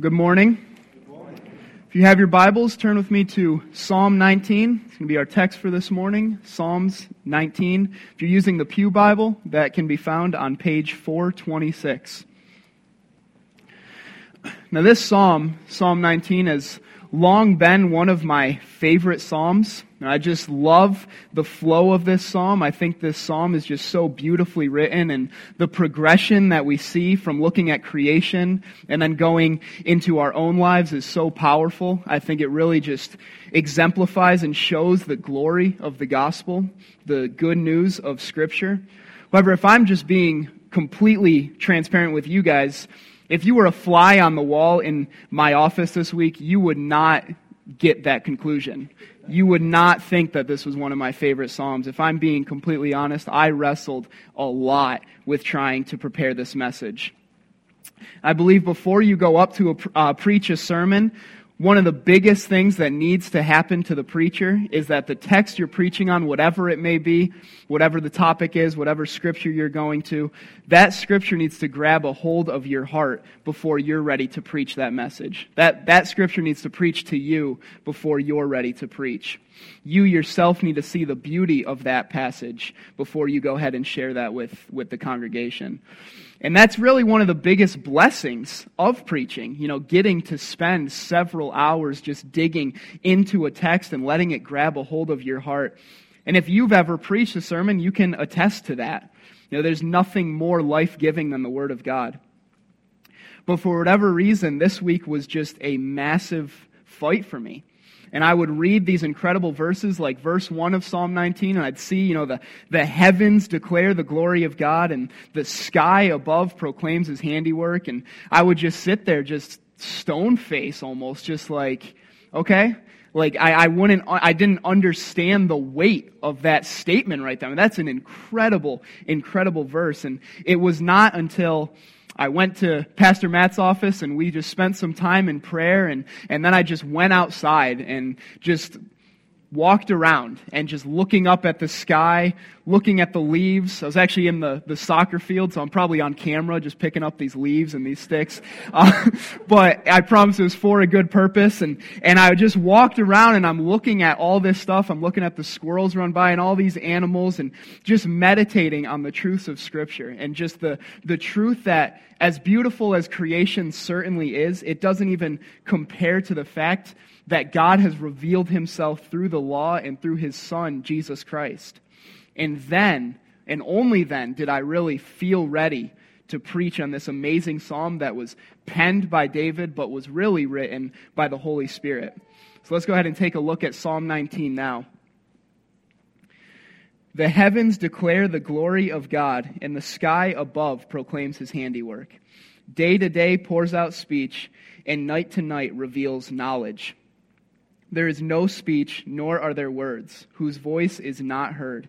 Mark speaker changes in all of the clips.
Speaker 1: Good morning. If you have your Bibles, turn with me to Psalm 19. It's going to be our text for this morning, Psalms 19. If you're using the Pew Bible, that can be found on page 426. Now, this psalm, Psalm 19, has long been one of my favorite psalms. I just love the flow of this psalm. I think this psalm is just so beautifully written and the progression that we see from looking at creation and then going into our own lives is so powerful. I think it really just exemplifies and shows the glory of the gospel, the good news of scripture. However, if I'm just being completely transparent with you guys, if you were a fly on the wall in my office this week, you would not get that conclusion. You would not think that this was one of my favorite Psalms. If I'm being completely honest, I wrestled a lot with trying to prepare this message. I believe before you go up to a, uh, preach a sermon, one of the biggest things that needs to happen to the preacher is that the text you're preaching on, whatever it may be, whatever the topic is, whatever scripture you're going to, that scripture needs to grab a hold of your heart before you're ready to preach that message. That, that scripture needs to preach to you before you're ready to preach. You yourself need to see the beauty of that passage before you go ahead and share that with, with the congregation. And that's really one of the biggest blessings of preaching, you know, getting to spend several hours just digging into a text and letting it grab a hold of your heart. And if you've ever preached a sermon, you can attest to that. You know, there's nothing more life giving than the Word of God. But for whatever reason, this week was just a massive fight for me and I would read these incredible verses like verse 1 of Psalm 19, and I'd see, you know, the, the heavens declare the glory of God, and the sky above proclaims his handiwork, and I would just sit there just stone face almost, just like, okay, like I, I wouldn't I didn't understand the weight of that statement right there. I mean, that's an incredible, incredible verse. And it was not until I went to Pastor Matt's office and we just spent some time in prayer and, and then I just went outside and just walked around and just looking up at the sky, looking at the leaves. I was actually in the, the soccer field, so I'm probably on camera just picking up these leaves and these sticks. Uh, but I promise it was for a good purpose. And, and I just walked around and I'm looking at all this stuff. I'm looking at the squirrels run by and all these animals and just meditating on the truths of Scripture and just the, the truth that as beautiful as creation certainly is, it doesn't even compare to the fact that God has revealed himself through the law and through his son, Jesus Christ. And then, and only then, did I really feel ready to preach on this amazing psalm that was penned by David, but was really written by the Holy Spirit. So let's go ahead and take a look at Psalm 19 now. The heavens declare the glory of God, and the sky above proclaims his handiwork. Day to day pours out speech, and night to night reveals knowledge. There is no speech, nor are there words, whose voice is not heard.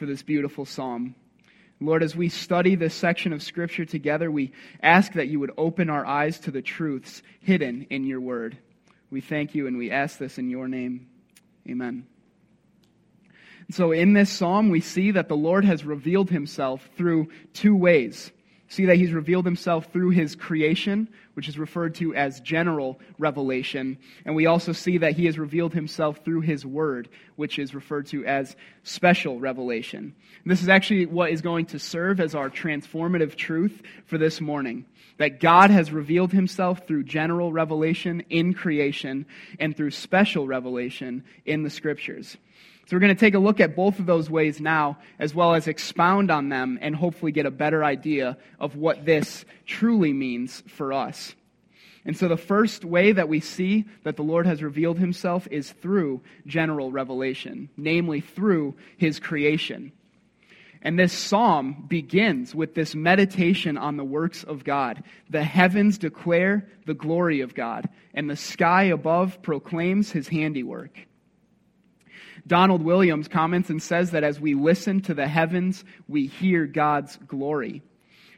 Speaker 1: for this beautiful psalm. Lord, as we study this section of Scripture together, we ask that you would open our eyes to the truths hidden in your word. We thank you and we ask this in your name. Amen. So in this psalm, we see that the Lord has revealed himself through two ways. See that he's revealed himself through his creation, which is referred to as general revelation. And we also see that he has revealed himself through his word, which is referred to as special revelation. This is actually what is going to serve as our transformative truth for this morning. That God has revealed himself through general revelation in creation and through special revelation in the scriptures. So we're going to take a look at both of those ways now, as well as expound on them and hopefully get a better idea of what this truly means for us. And so the first way that we see that the Lord has revealed himself is through general revelation, namely through his creation. And this psalm begins with this meditation on the works of God. The heavens declare the glory of God, and the sky above proclaims his handiwork. Donald Williams comments and says that as we listen to the heavens, we hear God's glory.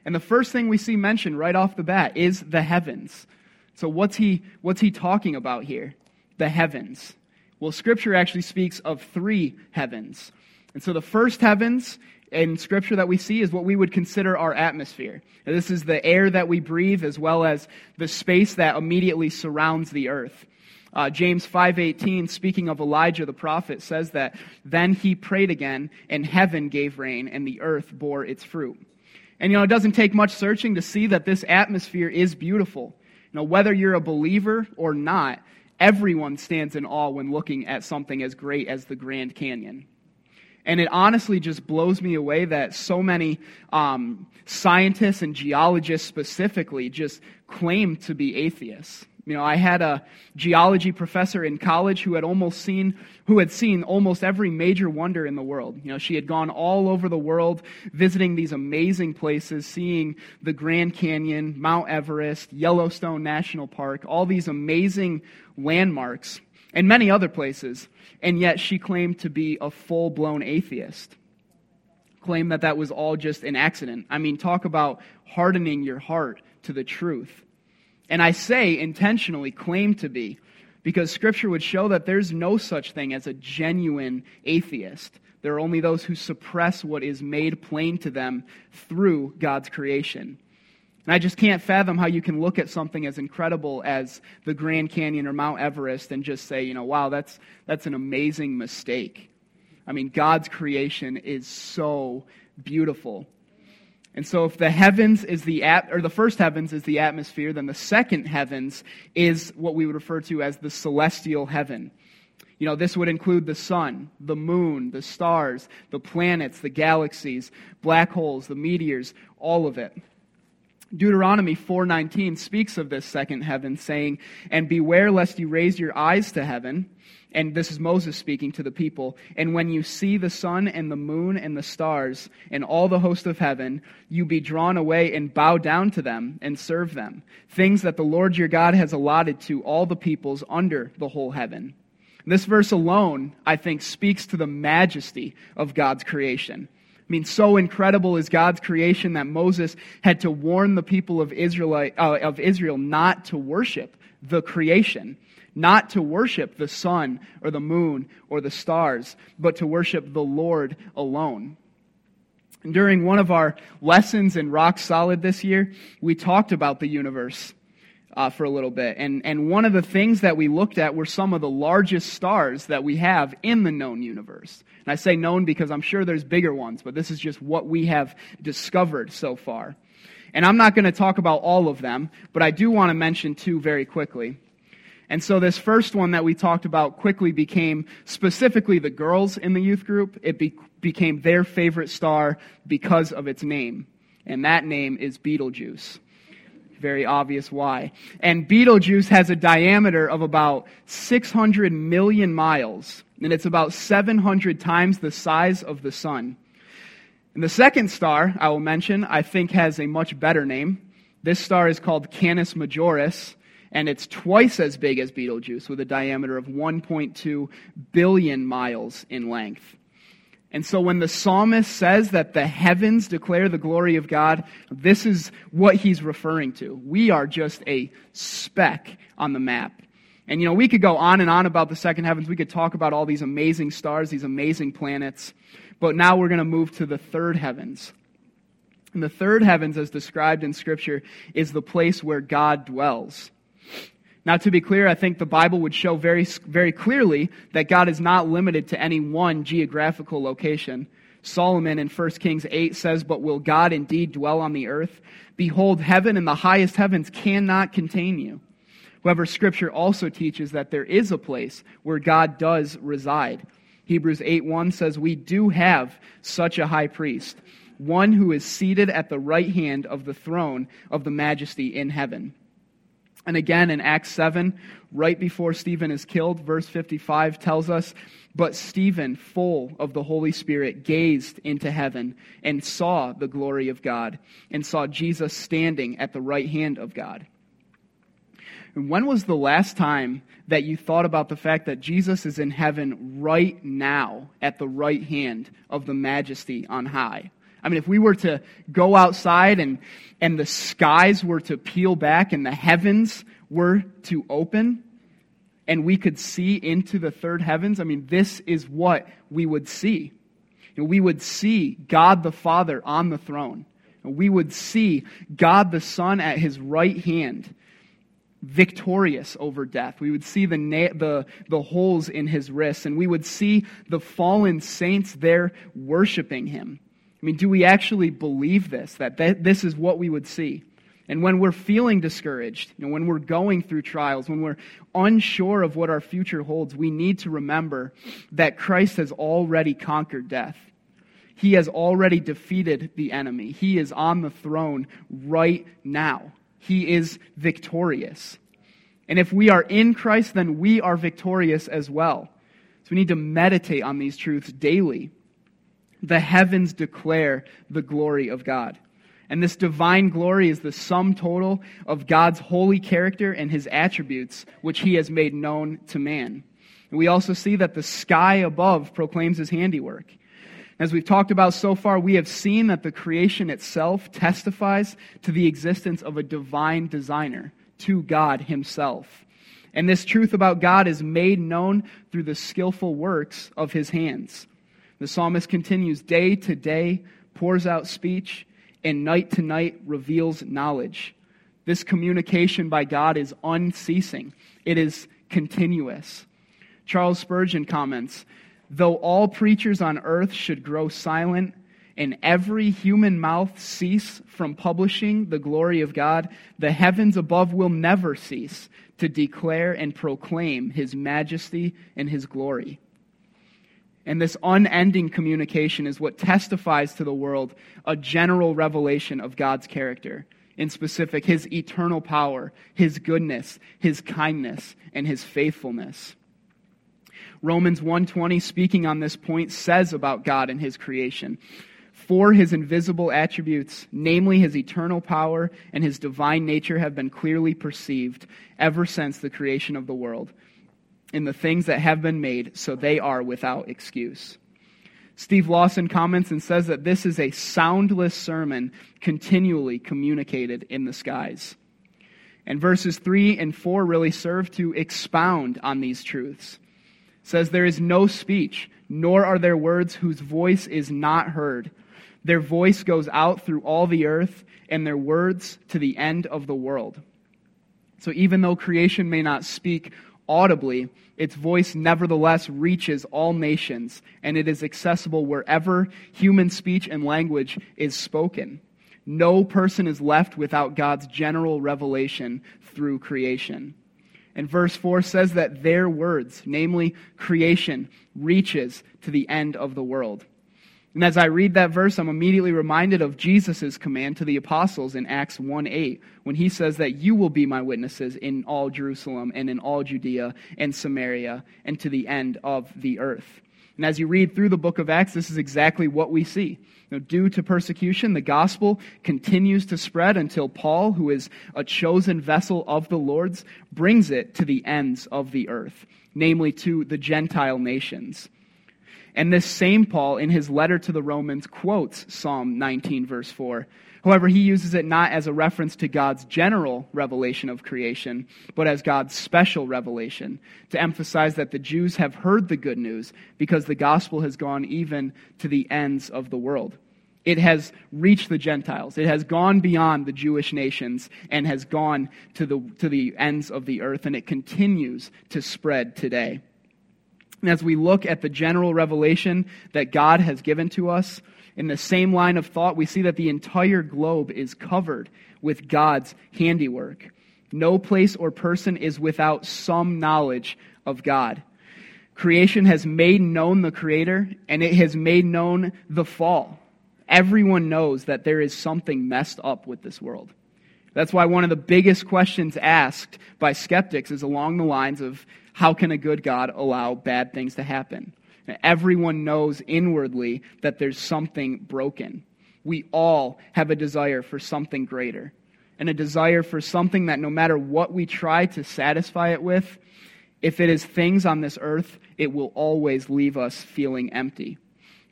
Speaker 1: And the first thing we see mentioned right off the bat is the heavens. So what's he, what's he talking about here? The heavens. Well, scripture actually speaks of three heavens. And so the first heavens in scripture that we see is what we would consider our atmosphere. And this is the air that we breathe as well as the space that immediately surrounds the earth. Uh, James 5:18 speaking of Elijah the prophet says that then he prayed again and heaven gave rain and the earth bore its fruit. And you know it doesn't take much searching to see that this atmosphere is beautiful. You know whether you're a believer or not, everyone stands in awe when looking at something as great as the Grand Canyon. And it honestly just blows me away that so many um, scientists and geologists specifically just claim to be atheists. You know, I had a geology professor in college who had almost seen, who had seen almost every major wonder in the world. You know, she had gone all over the world visiting these amazing places, seeing the Grand Canyon, Mount Everest, Yellowstone National Park, all these amazing landmarks, and many other places. And yet she claimed to be a full blown atheist. Claimed that that was all just an accident. I mean, talk about hardening your heart to the truth. And I say intentionally claim to be, because Scripture would show that there's no such thing as a genuine atheist. There are only those who suppress what is made plain to them through God's creation. And I just can't fathom how you can look at something as incredible as the Grand Canyon or Mount Everest and just say, you know, wow, that's, that's an amazing mistake. I mean, God's creation is so beautiful. And so if the heavens is the at, or the first heavens is the atmosphere, then the second heavens is what we would refer to as the celestial heaven. You know, this would include the sun, the moon, the stars, the planets, the galaxies, black holes, the meteors, all of it. Deuteronomy 4:19 speaks of this second heaven saying, "And beware lest you raise your eyes to heaven and this is Moses speaking to the people. And when you see the sun and the moon and the stars and all the host of heaven, you be drawn away and bow down to them and serve them. Things that the Lord your God has allotted to all the peoples under the whole heaven. This verse alone, I think, speaks to the majesty of God's creation. I mean, so incredible is God's creation that Moses had to warn the people of Israel, uh, of Israel not to worship the creation not to worship the sun or the moon or the stars, but to worship the Lord alone. During one of our lessons in Rock Solid this year, we talked about the universe uh, for a little bit. And, and one of the things that we looked at were some of the largest stars that we have in the known universe. And I say known because I'm sure there's bigger ones, but this is just what we have discovered so far. And I'm not going to talk about all of them, but I do want to mention two very quickly. And so this first one that we talked about quickly became specifically the girls in the youth group. It be, became their favorite star because of its name. And that name is Betelgeuse. Very obvious why. And Betelgeuse has a diameter of about 600 million miles, and it's about 700 times the size of the sun. And the second star I will mention, I think, has a much better name. This star is called Canis Majoris, and it's twice as big as Betelgeuse with a diameter of 1.2 billion miles in length. And so when the psalmist says that the heavens declare the glory of God, this is what he's referring to. We are just a speck on the map. And, you know, we could go on and on about the second heavens. We could talk about all these amazing stars, these amazing planets. But now we're going to move to the third heavens. And the third heavens, as described in Scripture, is the place where God dwells. Now, to be clear, I think the Bible would show very, very clearly that God is not limited to any one geographical location. Solomon in 1 Kings 8 says, But will God indeed dwell on the earth? Behold, heaven and the highest heavens cannot contain you. However, Scripture also teaches that there is a place where God does reside. Hebrews 8 1 says, We do have such a high priest, one who is seated at the right hand of the throne of the majesty in heaven. And again in Acts 7, right before Stephen is killed, verse 55 tells us, But Stephen, full of the Holy Spirit, gazed into heaven and saw the glory of God, and saw Jesus standing at the right hand of God. And when was the last time that you thought about the fact that Jesus is in heaven right now at the right hand of the majesty on high? I mean, if we were to go outside and, and the skies were to peel back and the heavens were to open and we could see into the third heavens, I mean, this is what we would see. Know, we would see God the Father on the throne. We would see God the Son at his right hand, victorious over death. We would see the, na- the, the holes in his wrists, and we would see the fallen saints there worshiping him. I mean, do we actually believe this, that this is what we would see? And when we're feeling discouraged, you know, when we're going through trials, when we're unsure of what our future holds, we need to remember that Christ has already conquered death. He has already defeated the enemy. He is on the throne right now. He is victorious. And if we are in Christ, then we are victorious as well. So we need to meditate on these truths daily the heavens declare the glory of God. And this divine glory is the sum total of God's holy character and his attributes, which he has made known to man. And we also see that the sky above proclaims his handiwork. As we've talked about so far, we have seen that the creation itself testifies to the existence of a divine designer, to God himself. And this truth about God is made known through the skillful works of his hands. The psalmist continues day to day, pours out speech, and night to night reveals knowledge. This communication by God is unceasing, it is continuous. Charles Spurgeon comments Though all preachers on earth should grow silent, and every human mouth cease from publishing the glory of God, the heavens above will never cease to declare and proclaim his majesty and his glory. And this unending communication is what testifies to the world a general revelation of God's character. In specific, his eternal power, his goodness, his kindness, and his faithfulness. Romans 1:20 speaking on this point says about God and his creation, "For his invisible attributes, namely his eternal power and his divine nature have been clearly perceived ever since the creation of the world." In the things that have been made, so they are without excuse. Steve Lawson comments and says that this is a soundless sermon continually communicated in the skies. And verses 3 and 4 really serve to expound on these truths. It says, There is no speech, nor are there words whose voice is not heard. Their voice goes out through all the earth, and their words to the end of the world. So even though creation may not speak audibly, its voice nevertheless reaches all nations, and it is accessible wherever human speech and language is spoken. No person is left without God's general revelation through creation. And verse 4 says that their words, namely creation, reaches to the end of the world. And as I read that verse, I'm immediately reminded of Jesus' command to the apostles in Acts 1 8, when he says that you will be my witnesses in all Jerusalem and in all Judea and Samaria and to the end of the earth. And as you read through the book of Acts, this is exactly what we see. Know, due to persecution, the gospel continues to spread until Paul, who is a chosen vessel of the Lord's, brings it to the ends of the earth, namely to the Gentile nations. And this same Paul, in his letter to the Romans, quotes Psalm 19, verse 4 However, he uses it not as a reference to God's general revelation of creation, but as God's special revelation, to emphasize that the Jews have heard the good news because the gospel has gone even to the ends of the world. It has reached the Gentiles. It has gone beyond the Jewish nations and has gone to the, to the ends of the earth, and it continues to spread today. And as we look at the general revelation that God has given to us, in the same line of thought, we see that the entire globe is covered with God's handiwork. No place or person is without some knowledge of God. Creation has made known the Creator, and it has made known the fall. Everyone knows that there is something messed up with this world. That's why one of the biggest questions asked by skeptics is along the lines of how can a good God allow bad things to happen? Everyone knows inwardly that there's something broken. We all have a desire for something greater and a desire for something that no matter what we try to satisfy it with, if it is things on this earth, it will always leave us feeling empty.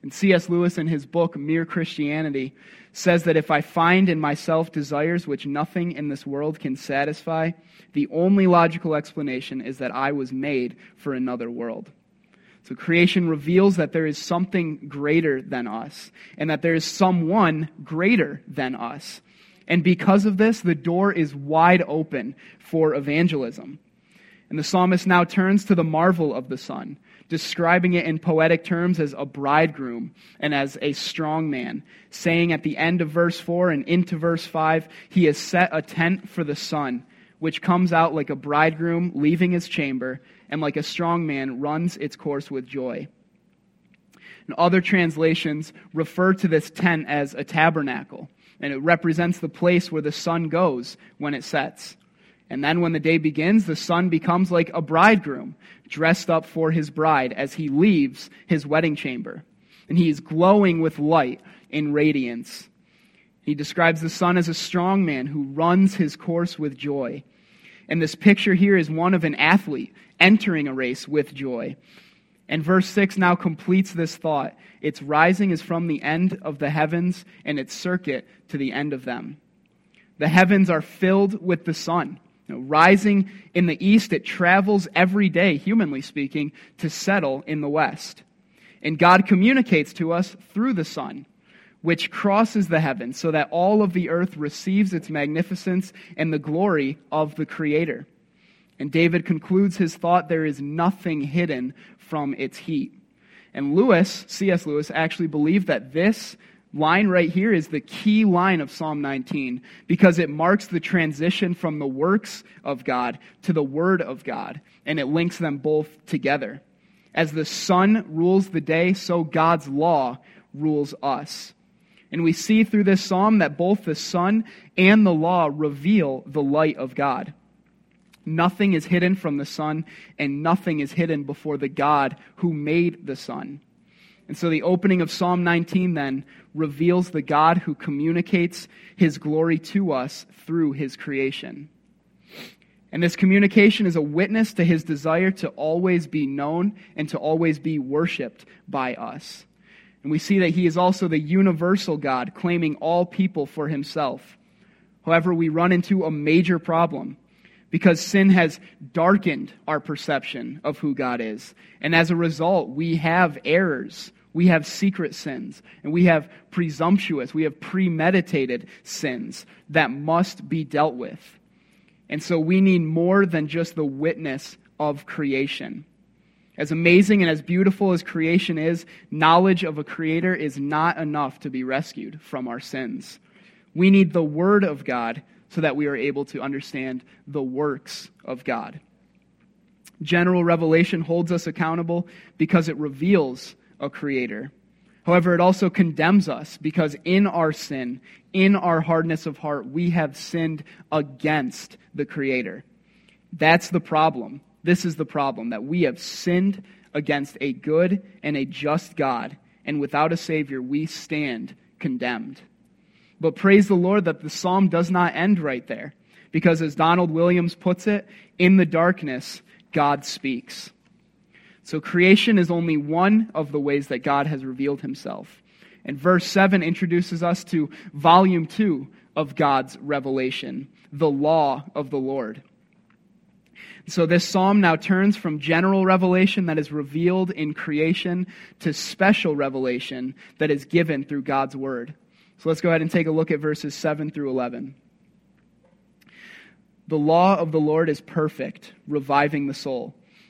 Speaker 1: And C.S. Lewis, in his book, Mere Christianity, says that if I find in myself desires which nothing in this world can satisfy, the only logical explanation is that I was made for another world. So creation reveals that there is something greater than us, and that there is someone greater than us. And because of this, the door is wide open for evangelism. And the psalmist now turns to the marvel of the sun describing it in poetic terms as a bridegroom and as a strong man, saying at the end of verse 4 and into verse 5, he has set a tent for the sun, which comes out like a bridegroom leaving his chamber, and like a strong man runs its course with joy. And other translations refer to this tent as a tabernacle, and it represents the place where the sun goes when it sets. And then when the day begins, the sun becomes like a bridegroom dressed up for his bride as he leaves his wedding chamber. And he is glowing with light and radiance. He describes the sun as a strong man who runs his course with joy. And this picture here is one of an athlete entering a race with joy. And verse 6 now completes this thought. Its rising is from the end of the heavens, and its circuit to the end of them. The heavens are filled with the sun. You know, rising in the east, it travels every day, humanly speaking, to settle in the west. And God communicates to us through the sun, which crosses the heavens, so that all of the earth receives its magnificence and the glory of the Creator. And David concludes his thought there is nothing hidden from its heat. And Lewis, C.S. Lewis, actually believed that this line right here is the key line of Psalm 19 because it marks the transition from the works of God to the Word of God, and it links them both together. As the sun rules the day, so God's law rules us. And we see through this psalm that both the sun and the law reveal the light of God. Nothing is hidden from the sun, and nothing is hidden before the God who made the sun. And so the opening of Psalm 19 then reveals the God who communicates his glory to us through his creation. And this communication is a witness to his desire to always be known and to always be worshiped by us. And we see that he is also the universal God, claiming all people for himself. However, we run into a major problem because sin has darkened our perception of who God is. And as a result, we have errors we have secret sins, and we have presumptuous, we have premeditated sins that must be dealt with. And so we need more than just the witness of creation. As amazing and as beautiful as creation is, knowledge of a creator is not enough to be rescued from our sins. We need the Word of God so that we are able to understand the works of God. General revelation holds us accountable because it reveals a creator. However, it also condemns us because in our sin, in our hardness of heart, we have sinned against the creator. That's the problem. This is the problem that we have sinned against a good and a just God, and without a Savior, we stand condemned. But praise the Lord that the psalm does not end right there, because as Donald Williams puts it, in the darkness, God speaks. So creation is only one of the ways that God has revealed himself. And verse 7 introduces us to volume 2 of God's revelation, the law of the Lord. So this psalm now turns from general revelation that is revealed in creation to special revelation that is given through God's word. So let's go ahead and take a look at verses 7 through 11. The law of the Lord is perfect, reviving the soul.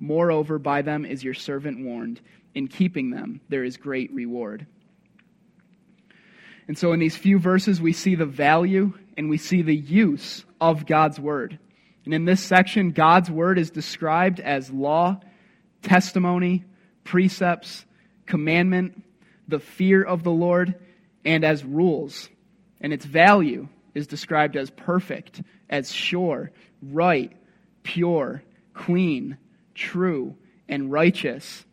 Speaker 1: Moreover, by them is your servant warned. In keeping them, there is great reward. And so, in these few verses, we see the value and we see the use of God's Word. And in this section, God's Word is described as law, testimony, precepts, commandment, the fear of the Lord, and as rules. And its value is described as perfect, as sure, right, pure, clean, true, and righteous.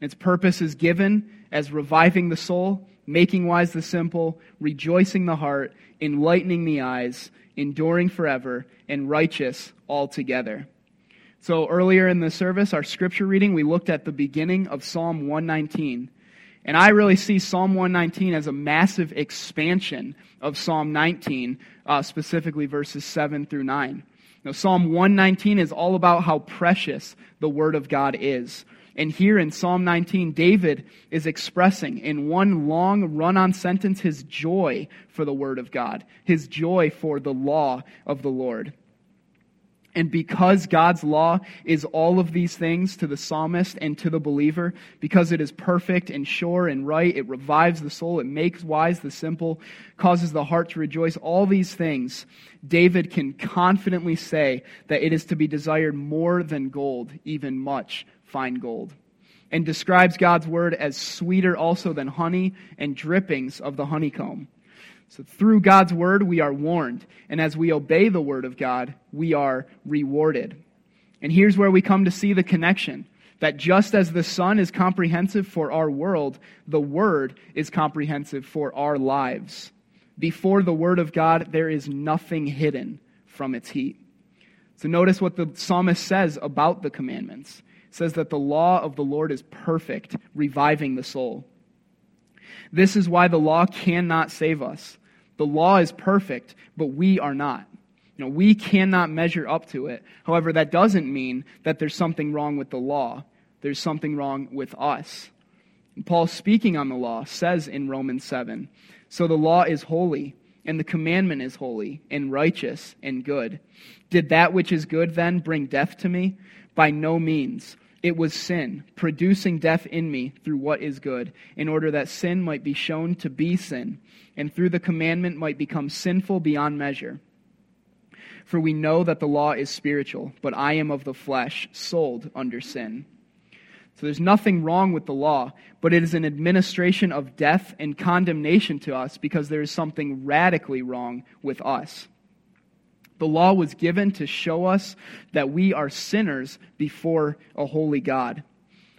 Speaker 1: Its purpose is given as reviving the soul making wise the simple, rejoicing the heart, enlightening the eyes, enduring forever, and righteous altogether. So earlier in the service, our scripture reading, we looked at the beginning of Psalm 119. And I really see Psalm 119 as a massive expansion of Psalm 19, uh, specifically verses 7 through 9. Now, Psalm 119 is all about how precious the Word of God is. And here in Psalm 19, David is expressing in one long run on sentence his joy for the Word of God, his joy for the law of the Lord. And because God's law is all of these things to the psalmist and to the believer, because it is perfect and sure and right, it revives the soul, it makes wise the simple, causes the heart to rejoice, all these things, David can confidently say that it is to be desired more than gold, even much fine gold, and describes God's word as sweeter also than honey and drippings of the honeycomb. So through God's word, we are warned. And as we obey the word of God, we are rewarded. And here's where we come to see the connection that just as the sun is comprehensive for our world, the Word is comprehensive for our lives. Before the Word of God, there is nothing hidden from its heat. So notice what the psalmist says about the commandments says that the law of the Lord is perfect, reviving the soul. This is why the law cannot save us. The law is perfect, but we are not. You know, we cannot measure up to it. However, that doesn't mean that there's something wrong with the law. There's something wrong with us. Paul, speaking on the law, says in Romans 7 So the law is holy, and the commandment is holy, and righteous, and good. Did that which is good then bring death to me? By no means. It was sin, producing death in me through what is good, in order that sin might be shown to be sin, and through the commandment might become sinful beyond measure. For we know that the law is spiritual, but I am of the flesh, sold under sin. So there's nothing wrong with the law, but it is an administration of death and condemnation to us because there is something radically wrong with us. The law was given to show us that we are sinners before a holy God.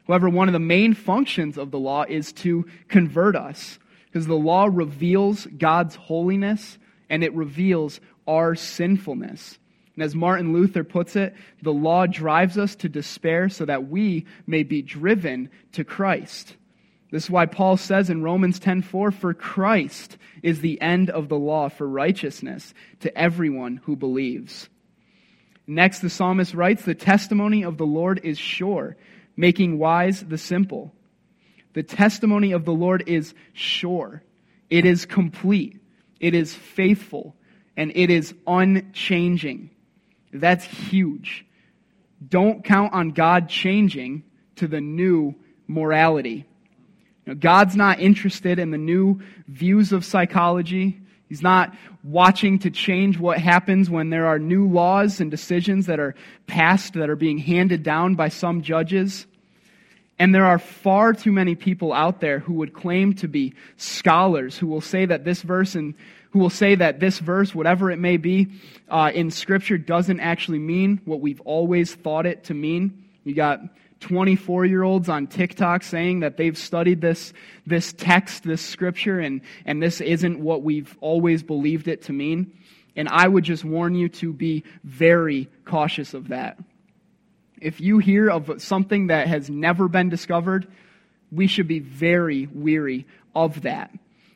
Speaker 1: However, one of the main functions of the law is to convert us, because the law reveals God's holiness and it reveals our sinfulness. And as Martin Luther puts it, the law drives us to despair so that we may be driven to Christ. This is why Paul says in Romans 10:4 for Christ is the end of the law for righteousness to everyone who believes. Next the psalmist writes the testimony of the Lord is sure, making wise the simple. The testimony of the Lord is sure. It is complete. It is faithful and it is unchanging. That's huge. Don't count on God changing to the new morality. You know, God's not interested in the new views of psychology. He's not watching to change what happens when there are new laws and decisions that are passed that are being handed down by some judges. And there are far too many people out there who would claim to be scholars, who will say that this verse and who will say that this verse, whatever it may be, uh, in Scripture doesn't actually mean what we've always thought it to mean. You got 24 year olds on TikTok saying that they've studied this, this text, this scripture, and, and this isn't what we've always believed it to mean. And I would just warn you to be very cautious of that. If you hear of something that has never been discovered, we should be very weary of that.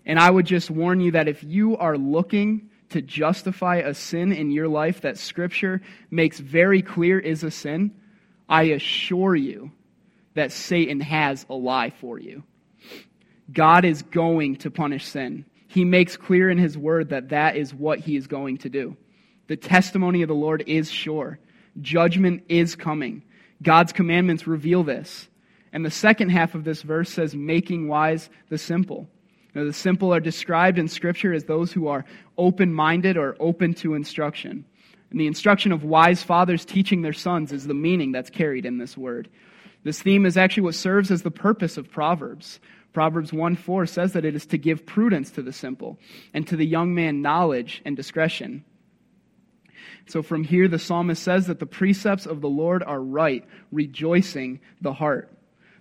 Speaker 1: And I would just warn you that if you are looking to justify a sin in your life that Scripture makes very clear is a sin, I assure you that Satan has a lie for you. God is going to punish sin. He makes clear in His Word that that is what He is going to do. The testimony of the Lord is sure. Judgment is coming. God's commandments reveal this. And the second half of this verse says, making wise the simple. Now, the simple are described in Scripture as those who are open minded or open to instruction. And the instruction of wise fathers teaching their sons is the meaning that's carried in this word. This theme is actually what serves as the purpose of Proverbs. Proverbs 1 4 says that it is to give prudence to the simple, and to the young man knowledge and discretion. So from here, the psalmist says that the precepts of the Lord are right, rejoicing the heart.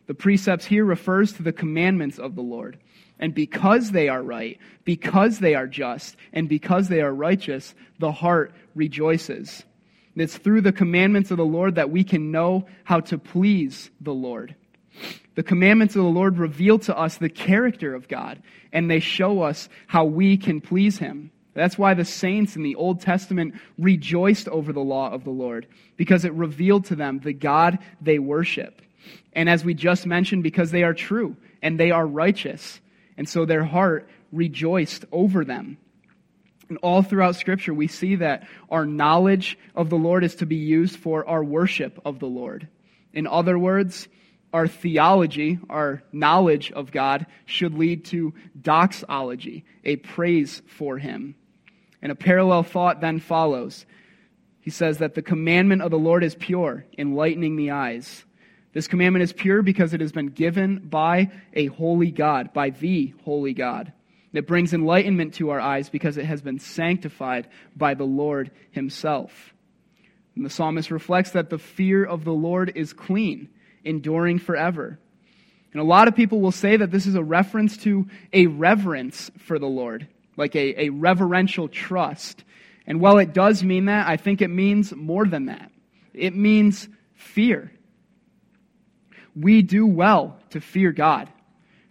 Speaker 1: The precepts here refers to the commandments of the Lord. And because they are right, because they are just, and because they are righteous, the heart rejoices. And it's through the commandments of the Lord that we can know how to please the Lord. The commandments of the Lord reveal to us the character of God, and they show us how we can please Him. That's why the saints in the Old Testament rejoiced over the law of the Lord, because it revealed to them the God they worship. And as we just mentioned, because they are true and they are righteous. And so their heart rejoiced over them. And all throughout Scripture, we see that our knowledge of the Lord is to be used for our worship of the Lord. In other words, our theology, our knowledge of God, should lead to doxology, a praise for Him. And a parallel thought then follows. He says that the commandment of the Lord is pure, enlightening the eyes. This commandment is pure because it has been given by a holy God, by the holy God. It brings enlightenment to our eyes because it has been sanctified by the Lord Himself. And the psalmist reflects that the fear of the Lord is clean, enduring forever. And a lot of people will say that this is a reference to a reverence for the Lord, like a, a reverential trust. And while it does mean that, I think it means more than that. It means fear we do well to fear God.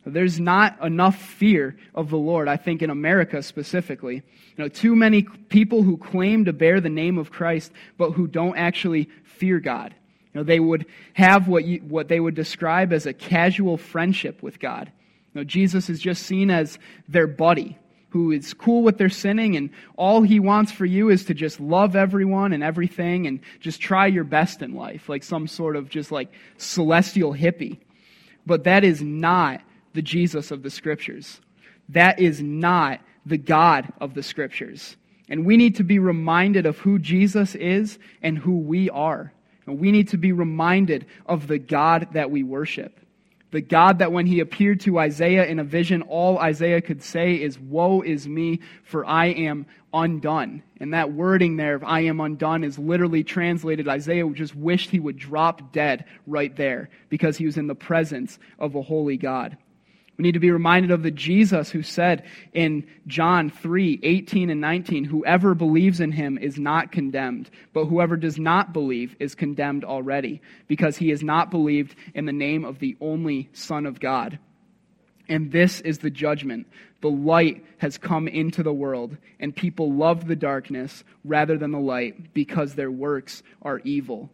Speaker 1: There's not enough fear of the Lord, I think, in America specifically. You know, too many people who claim to bear the name of Christ, but who don't actually fear God. You know, they would have what, you, what they would describe as a casual friendship with God. You know, Jesus is just seen as their buddy who is cool with their sinning, and all he wants for you is to just love everyone and everything and just try your best in life, like some sort of just like celestial hippie. But that is not the Jesus of the Scriptures. That is not the God of the Scriptures. And we need to be reminded of who Jesus is and who we are. And we need to be reminded of the God that we worship. The God that when he appeared to Isaiah in a vision, all Isaiah could say is, Woe is me, for I am undone. And that wording there of I am undone is literally translated. Isaiah just wished he would drop dead right there because he was in the presence of a holy God. We need to be reminded of the Jesus who said in John 3 18 and 19, Whoever believes in him is not condemned, but whoever does not believe is condemned already, because he has not believed in the name of the only Son of God. And this is the judgment. The light has come into the world, and people love the darkness rather than the light because their works are evil.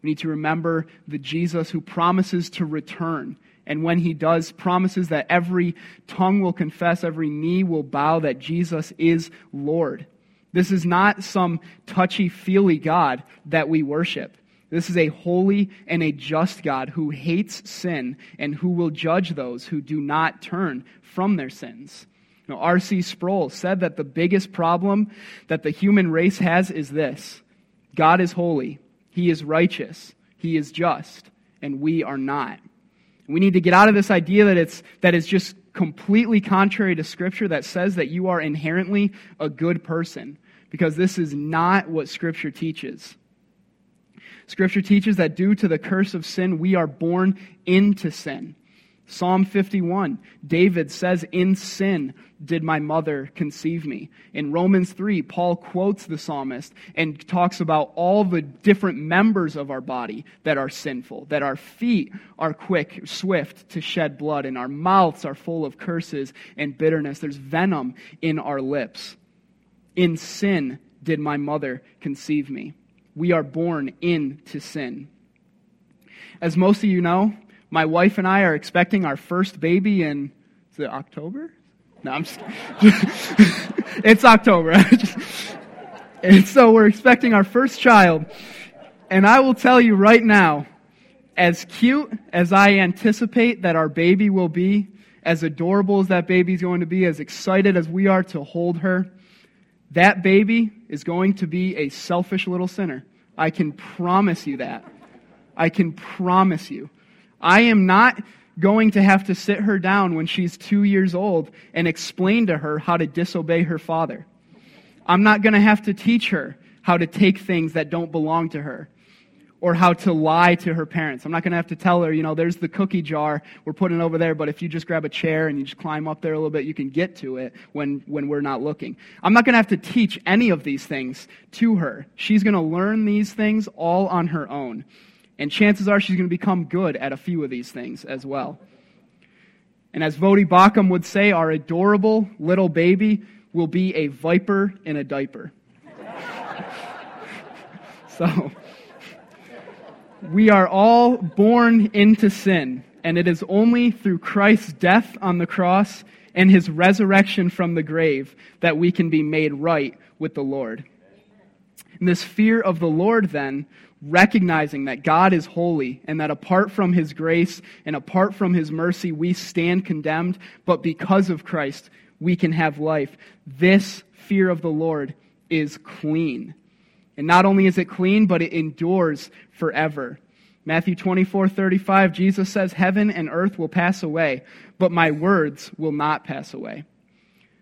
Speaker 1: We need to remember the Jesus who promises to return and when he does, promises that every tongue will confess, every knee will bow that Jesus is Lord. This is not some touchy feely God that we worship. This is a holy and a just God who hates sin and who will judge those who do not turn from their sins. Now, R.C. Sproul said that the biggest problem that the human race has is this God is holy, He is righteous, He is just, and we are not. We need to get out of this idea that it's, that it's just completely contrary to Scripture that says that you are inherently a good person, because this is not what Scripture teaches. Scripture teaches that due to the curse of sin, we are born into sin. Psalm 51, David says, In sin did my mother conceive me. In Romans 3, Paul quotes the psalmist and talks about all the different members of our body that are sinful, that our feet are quick, swift to shed blood, and our mouths are full of curses and bitterness. There's venom in our lips. In sin did my mother conceive me. We are born into sin. As most of you know, my wife and I are expecting our first baby in, is it October? No, I'm just, it's October. and so we're expecting our first child. And I will tell you right now, as cute as I anticipate that our baby will be, as adorable as that baby's going to be, as excited as we are to hold her, that baby is going to be a selfish little sinner. I can promise you that. I can promise you. I am not going to have to sit her down when she's two years old and explain to her how to disobey her father. I'm not going to have to teach her how to take things that don't belong to her or how to lie to her parents. I'm not going to have to tell her, you know, there's the cookie jar we're putting it over there, but if you just grab a chair and you just climb up there a little bit, you can get to it when, when we're not looking. I'm not going to have to teach any of these things to her. She's going to learn these things all on her own. And chances are she's going to become good at a few of these things as well. And as Voddie Baucham would say, our adorable little baby will be a viper in a diaper. so, we are all born into sin, and it is only through Christ's death on the cross and his resurrection from the grave that we can be made right with the Lord. And this fear of the Lord, then, recognizing that God is holy and that apart from his grace and apart from his mercy, we stand condemned, but because of Christ, we can have life. This fear of the Lord is clean. And not only is it clean, but it endures forever. Matthew 24, 35, Jesus says, Heaven and earth will pass away, but my words will not pass away.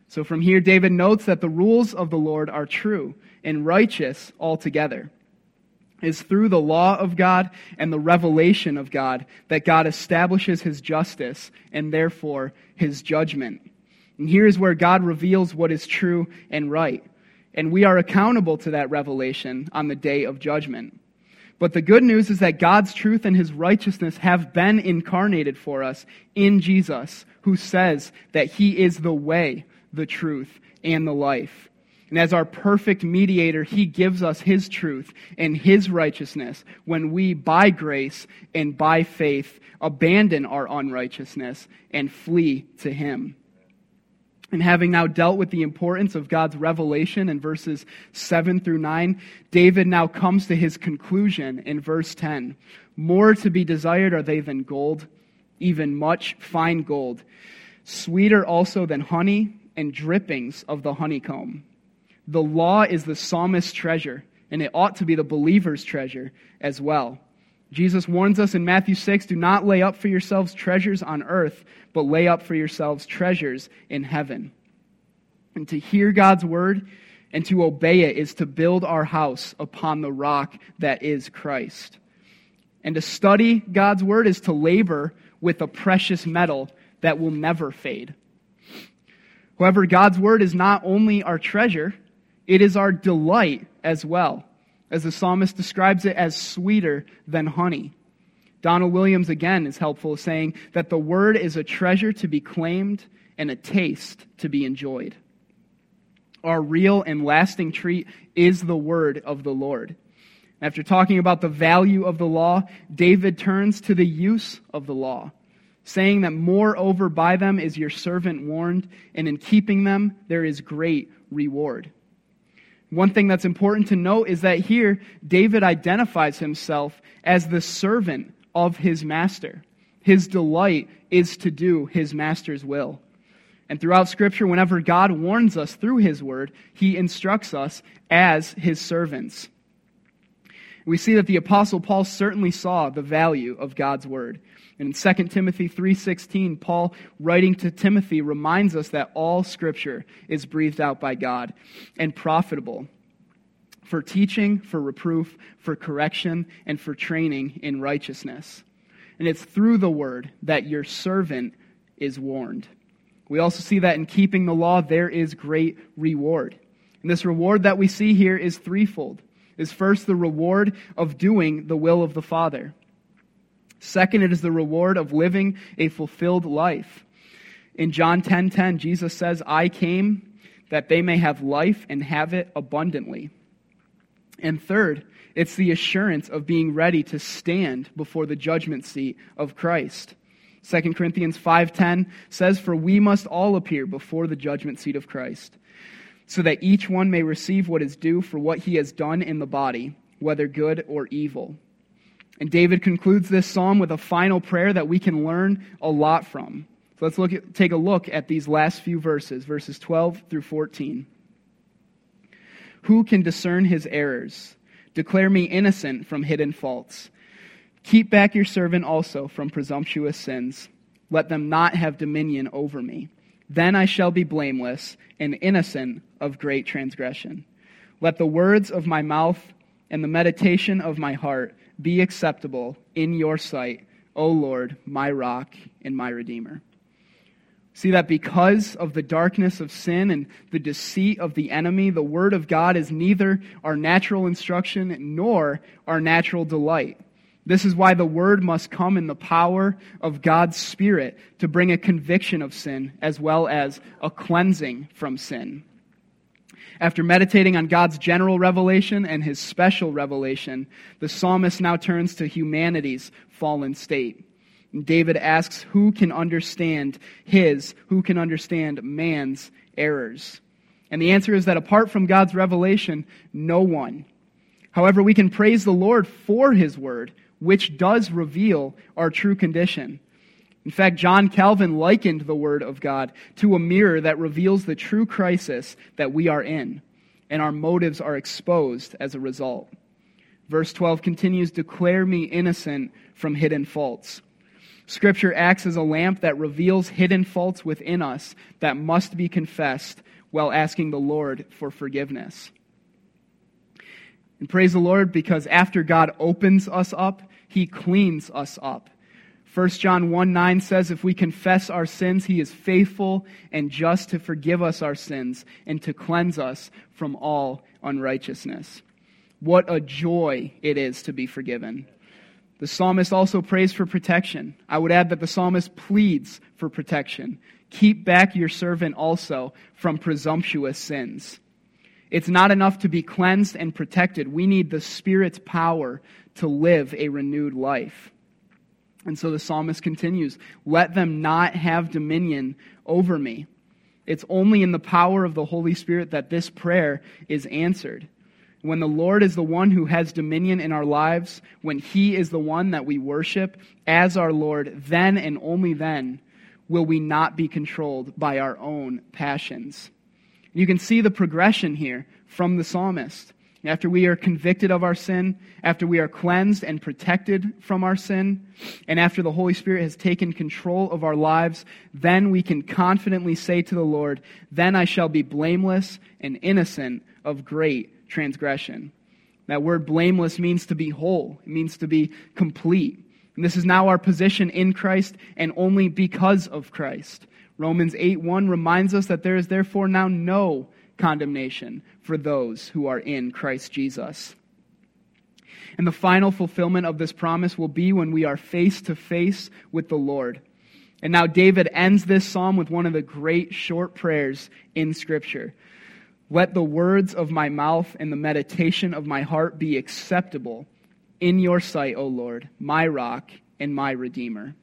Speaker 1: So from here, David notes that the rules of the Lord are true and righteous altogether is through the law of God and the revelation of God that God establishes his justice and therefore his judgment. And here is where God reveals what is true and right. And we are accountable to that revelation on the day of judgment. But the good news is that God's truth and his righteousness have been incarnated for us in Jesus, who says that he is the way, the truth, and the life. And as our perfect mediator, he gives us his truth and his righteousness when we, by grace and by faith, abandon our unrighteousness and flee to him. And having now dealt with the importance of God's revelation in verses 7 through 9, David now comes to his conclusion in verse 10. More to be desired are they than gold, even much fine gold, sweeter also than honey and drippings of the honeycomb. The law is the psalmist's treasure, and it ought to be the believer's treasure as well. Jesus warns us in Matthew 6 do not lay up for yourselves treasures on earth, but lay up for yourselves treasures in heaven. And to hear God's word and to obey it is to build our house upon the rock that is Christ. And to study God's word is to labor with a precious metal that will never fade. However, God's word is not only our treasure, it is our delight as well, as the psalmist describes it as sweeter than honey. Donald Williams again is helpful, saying that the word is a treasure to be claimed and a taste to be enjoyed. Our real and lasting treat is the word of the Lord. After talking about the value of the law, David turns to the use of the law, saying that moreover by them is your servant warned, and in keeping them there is great reward. One thing that's important to note is that here David identifies himself as the servant of his master. His delight is to do his master's will. And throughout Scripture, whenever God warns us through his word, he instructs us as his servants. We see that the apostle Paul certainly saw the value of God's word. And in 2 Timothy 3:16, Paul writing to Timothy reminds us that all scripture is breathed out by God and profitable for teaching, for reproof, for correction, and for training in righteousness. And it's through the word that your servant is warned. We also see that in keeping the law there is great reward. And this reward that we see here is threefold. Is first the reward of doing the will of the Father. Second, it is the reward of living a fulfilled life. In John 10:10, 10, 10, Jesus says, "I came that they may have life and have it abundantly." And third, it's the assurance of being ready to stand before the judgment seat of Christ. 2 Corinthians 5:10 says, "For we must all appear before the judgment seat of Christ, so that each one may receive what is due for what he has done in the body, whether good or evil." And David concludes this psalm with a final prayer that we can learn a lot from. So let's look at, take a look at these last few verses, verses 12 through 14. Who can discern his errors? Declare me innocent from hidden faults. Keep back your servant also from presumptuous sins. Let them not have dominion over me. Then I shall be blameless and innocent of great transgression. Let the words of my mouth and the meditation of my heart be acceptable in your sight, O Lord, my rock and my redeemer. See that because of the darkness of sin and the deceit of the enemy, the Word of God is neither our natural instruction nor our natural delight. This is why the Word must come in the power of God's Spirit to bring a conviction of sin as well as a cleansing from sin. After meditating on God's general revelation and his special revelation, the psalmist now turns to humanity's fallen state. David asks, Who can understand his, who can understand man's errors? And the answer is that apart from God's revelation, no one. However, we can praise the Lord for his word, which does reveal our true condition. In fact, John Calvin likened the Word of God to a mirror that reveals the true crisis that we are in, and our motives are exposed as a result. Verse 12 continues Declare me innocent from hidden faults. Scripture acts as a lamp that reveals hidden faults within us that must be confessed while asking the Lord for forgiveness. And praise the Lord because after God opens us up, He cleans us up. 1 John 1 9 says, If we confess our sins, he is faithful and just to forgive us our sins and to cleanse us from all unrighteousness. What a joy it is to be forgiven. The psalmist also prays for protection. I would add that the psalmist pleads for protection. Keep back your servant also from presumptuous sins. It's not enough to be cleansed and protected. We need the Spirit's power to live a renewed life. And so the psalmist continues Let them not have dominion over me. It's only in the power of the Holy Spirit that this prayer is answered. When the Lord is the one who has dominion in our lives, when He is the one that we worship as our Lord, then and only then will we not be controlled by our own passions. You can see the progression here from the psalmist. After we are convicted of our sin, after we are cleansed and protected from our sin, and after the Holy Spirit has taken control of our lives, then we can confidently say to the Lord, Then I shall be blameless and innocent of great transgression. That word blameless means to be whole, it means to be complete. And this is now our position in Christ and only because of Christ. Romans 8 1 reminds us that there is therefore now no condemnation for those who are in Christ Jesus. And the final fulfillment of this promise will be when we are face to face with the Lord. And now David ends this psalm with one of the great short prayers in Scripture. Let the words of my mouth and the meditation of my heart be acceptable in your sight, O Lord, my rock and my redeemer.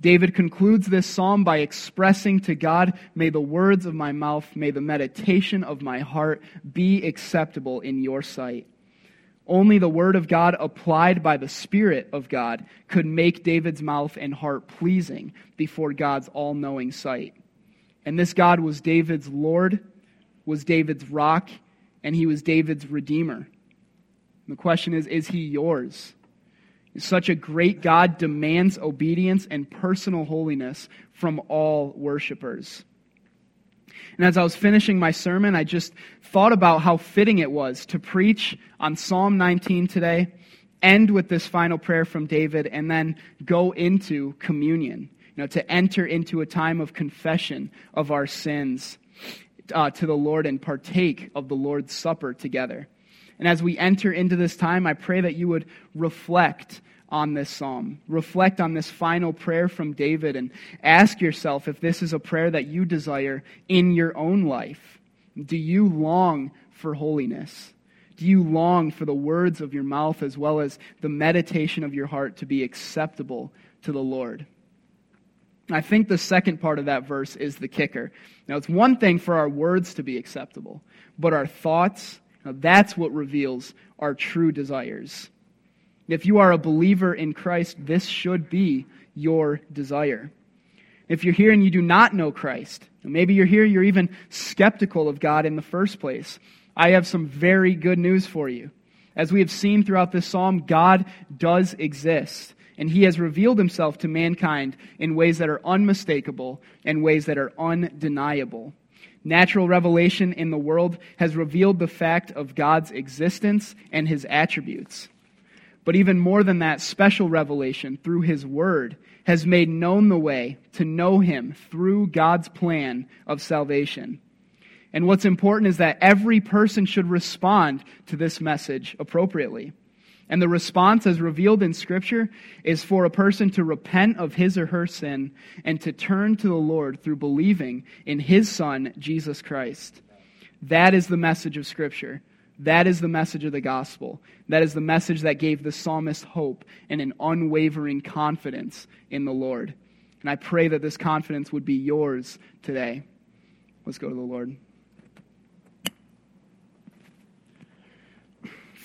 Speaker 1: David concludes this psalm by expressing to God, May the words of my mouth, may the meditation of my heart be acceptable in your sight. Only the word of God applied by the Spirit of God could make David's mouth and heart pleasing before God's all knowing sight. And this God was David's Lord, was David's rock, and he was David's redeemer. And the question is, is he yours? Such a great God demands obedience and personal holiness from all worshipers. And as I was finishing my sermon, I just thought about how fitting it was to preach on Psalm 19 today, end with this final prayer from David, and then go into communion. You know, to enter into a time of confession of our sins uh, to the Lord and partake of the Lord's Supper together. And as we enter into this time, I pray that you would reflect on this psalm. Reflect on this final prayer from David and ask yourself if this is a prayer that you desire in your own life. Do you long for holiness? Do you long for the words of your mouth as well as the meditation of your heart to be acceptable to the Lord? I think the second part of that verse is the kicker. Now, it's one thing for our words to be acceptable, but our thoughts, that's what reveals our true desires. If you are a believer in Christ, this should be your desire. If you're here and you do not know Christ, maybe you're here, you're even skeptical of God in the first place, I have some very good news for you. As we have seen throughout this psalm, God does exist. And he has revealed himself to mankind in ways that are unmistakable and ways that are undeniable. Natural revelation in the world has revealed the fact of God's existence and his attributes. But even more than that, special revelation through His Word has made known the way to know Him through God's plan of salvation. And what's important is that every person should respond to this message appropriately. And the response, as revealed in Scripture, is for a person to repent of his or her sin and to turn to the Lord through believing in His Son, Jesus Christ. That is the message of Scripture. That is the message of the gospel. That is the message that gave the psalmist hope and an unwavering confidence in the Lord. And I pray that this confidence would be yours today. Let's go to the Lord.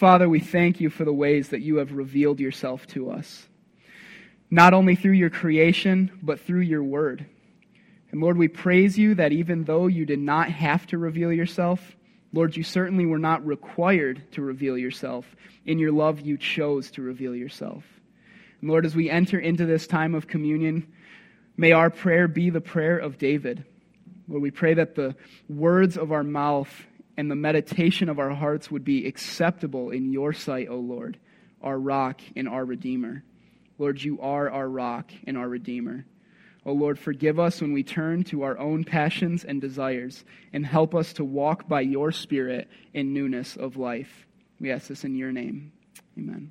Speaker 1: Father, we thank you for the ways that you have revealed yourself to us, not only through your creation, but through your word. And Lord, we praise you that even though you did not have to reveal yourself, Lord, you certainly were not required to reveal yourself. In your love, you chose to reveal yourself. And Lord, as we enter into this time of communion, may our prayer be the prayer of David. Lord, we pray that the words of our mouth and the meditation of our hearts would be acceptable in your sight, O Lord, our rock and our Redeemer. Lord, you are our rock and our Redeemer. O Lord, forgive us when we turn to our own passions and desires, and help us to walk by your Spirit in newness of life. We ask this in your name. Amen.